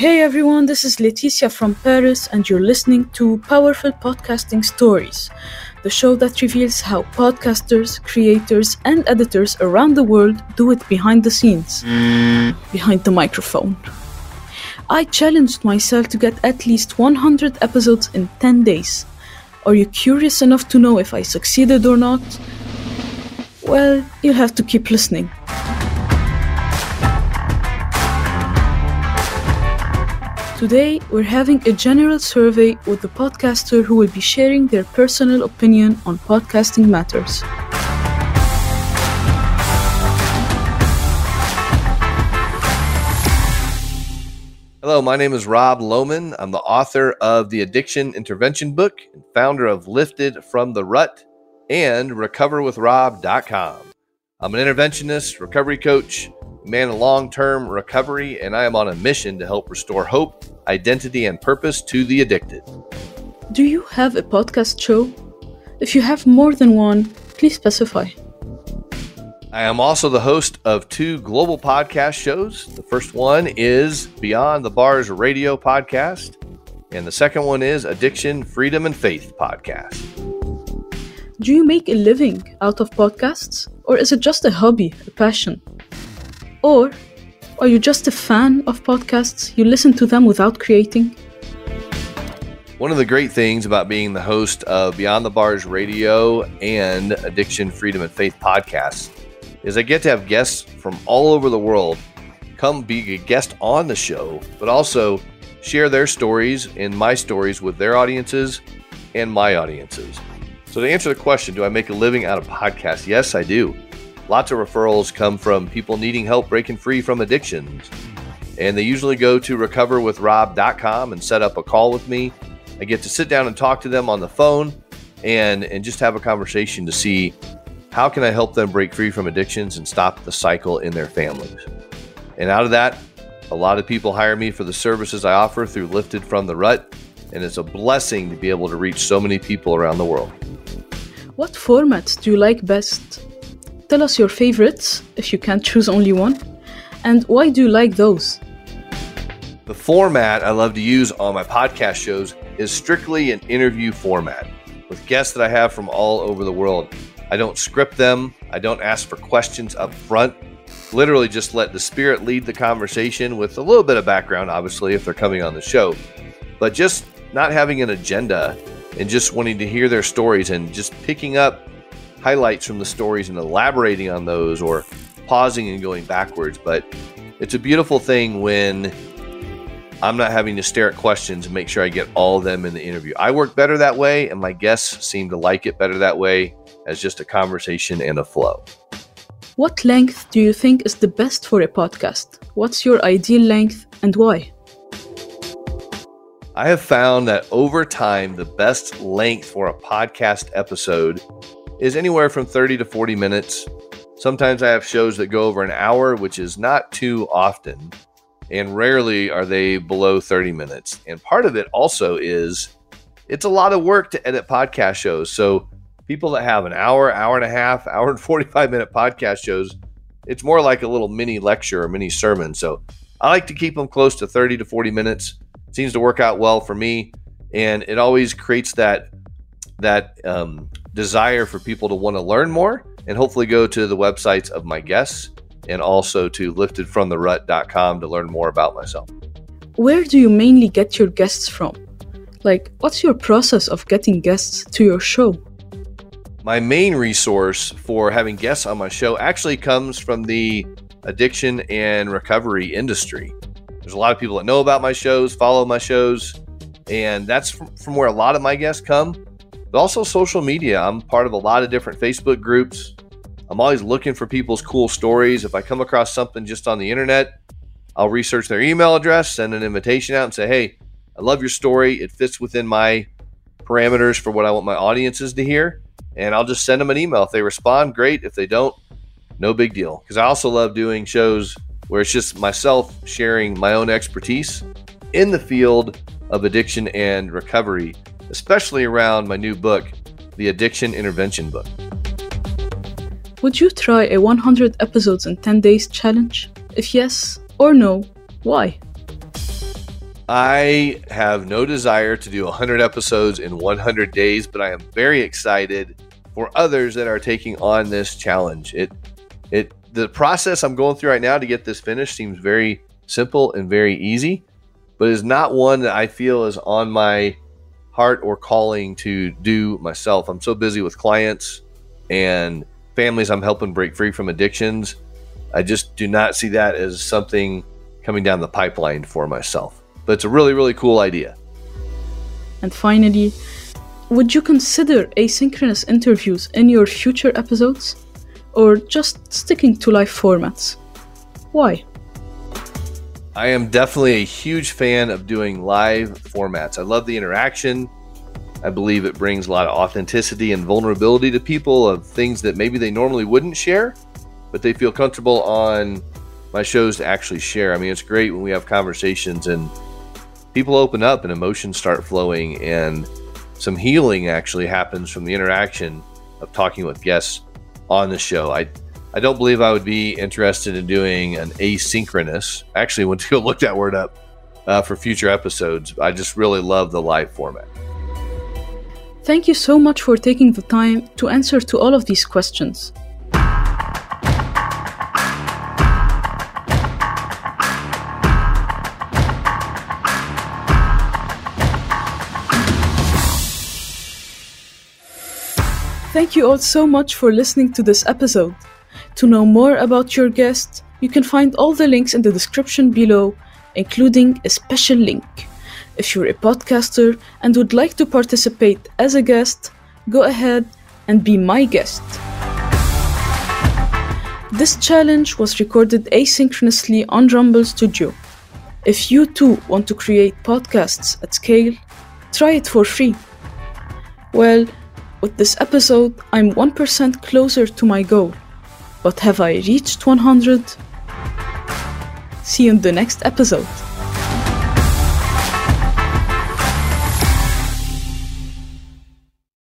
Hey everyone, this is Laetitia from Paris, and you're listening to Powerful Podcasting Stories, the show that reveals how podcasters, creators, and editors around the world do it behind the scenes, behind the microphone. I challenged myself to get at least 100 episodes in 10 days. Are you curious enough to know if I succeeded or not? Well, you'll have to keep listening. Today, we're having a general survey with the podcaster who will be sharing their personal opinion on podcasting matters. Hello, my name is Rob Lohman. I'm the author of the Addiction Intervention book and founder of Lifted from the Rut and recoverwithrob.com. I'm an interventionist, recovery coach, man of long term recovery, and I am on a mission to help restore hope, identity, and purpose to the addicted. Do you have a podcast show? If you have more than one, please specify. I am also the host of two global podcast shows. The first one is Beyond the Bars Radio podcast, and the second one is Addiction, Freedom, and Faith podcast. Do you make a living out of podcasts? Or is it just a hobby, a passion? Or are you just a fan of podcasts? You listen to them without creating? One of the great things about being the host of Beyond the Bars Radio and Addiction, Freedom, and Faith podcasts is I get to have guests from all over the world come be a guest on the show, but also share their stories and my stories with their audiences and my audiences. So, to answer the question, do I make a living out of podcasts? Yes, I do. Lots of referrals come from people needing help breaking free from addictions. And they usually go to recoverwithrob.com and set up a call with me. I get to sit down and talk to them on the phone and, and just have a conversation to see how can I help them break free from addictions and stop the cycle in their families? And out of that, a lot of people hire me for the services I offer through Lifted from the Rut, and it's a blessing to be able to reach so many people around the world. What formats do you like best? Tell us your favorites, if you can't choose only one, and why do you like those? The format I love to use on my podcast shows is strictly an interview format with guests that I have from all over the world. I don't script them. I don't ask for questions up front. Literally just let the spirit lead the conversation with a little bit of background, obviously, if they're coming on the show. But just not having an agenda and just wanting to hear their stories and just picking up highlights from the stories and elaborating on those or pausing and going backwards. But it's a beautiful thing when I'm not having to stare at questions and make sure I get all of them in the interview. I work better that way, and my guests seem to like it better that way as just a conversation and a flow. What length do you think is the best for a podcast? What's your ideal length and why? I have found that over time, the best length for a podcast episode is anywhere from 30 to 40 minutes. Sometimes I have shows that go over an hour, which is not too often, and rarely are they below 30 minutes. And part of it also is it's a lot of work to edit podcast shows. So people that have an hour, hour and a half, hour and 45 minute podcast shows, it's more like a little mini lecture or mini sermon. So I like to keep them close to 30 to 40 minutes. Seems to work out well for me. And it always creates that that um, desire for people to want to learn more and hopefully go to the websites of my guests and also to liftedfromtherut.com to learn more about myself. Where do you mainly get your guests from? Like, what's your process of getting guests to your show? My main resource for having guests on my show actually comes from the addiction and recovery industry. There's a lot of people that know about my shows, follow my shows, and that's from, from where a lot of my guests come. But also social media. I'm part of a lot of different Facebook groups. I'm always looking for people's cool stories. If I come across something just on the internet, I'll research their email address, send an invitation out, and say, hey, I love your story. It fits within my parameters for what I want my audiences to hear and I'll just send them an email. If they respond, great. If they don't, no big deal. Because I also love doing shows where it's just myself sharing my own expertise in the field of addiction and recovery, especially around my new book, The Addiction Intervention Book. Would you try a 100 episodes in 10 days challenge? If yes or no, why? I have no desire to do 100 episodes in 100 days, but I am very excited for others that are taking on this challenge. It it the process I'm going through right now to get this finished seems very simple and very easy, but is not one that I feel is on my heart or calling to do myself. I'm so busy with clients and families I'm helping break free from addictions. I just do not see that as something coming down the pipeline for myself. But it's a really, really cool idea. And finally, would you consider asynchronous interviews in your future episodes? Or just sticking to live formats? Why? I am definitely a huge fan of doing live formats. I love the interaction. I believe it brings a lot of authenticity and vulnerability to people of things that maybe they normally wouldn't share, but they feel comfortable on my shows to actually share. I mean, it's great when we have conversations and people open up and emotions start flowing and some healing actually happens from the interaction of talking with guests on the show. I I don't believe I would be interested in doing an asynchronous. Actually, went to go look that word up uh, for future episodes. I just really love the live format. Thank you so much for taking the time to answer to all of these questions. Thank you all so much for listening to this episode. To know more about your guest, you can find all the links in the description below, including a special link. If you're a podcaster and would like to participate as a guest, go ahead and be my guest. This challenge was recorded asynchronously on Rumble Studio. If you too want to create podcasts at scale, try it for free. Well, with this episode, I'm 1% closer to my goal. But have I reached 100? See you in the next episode.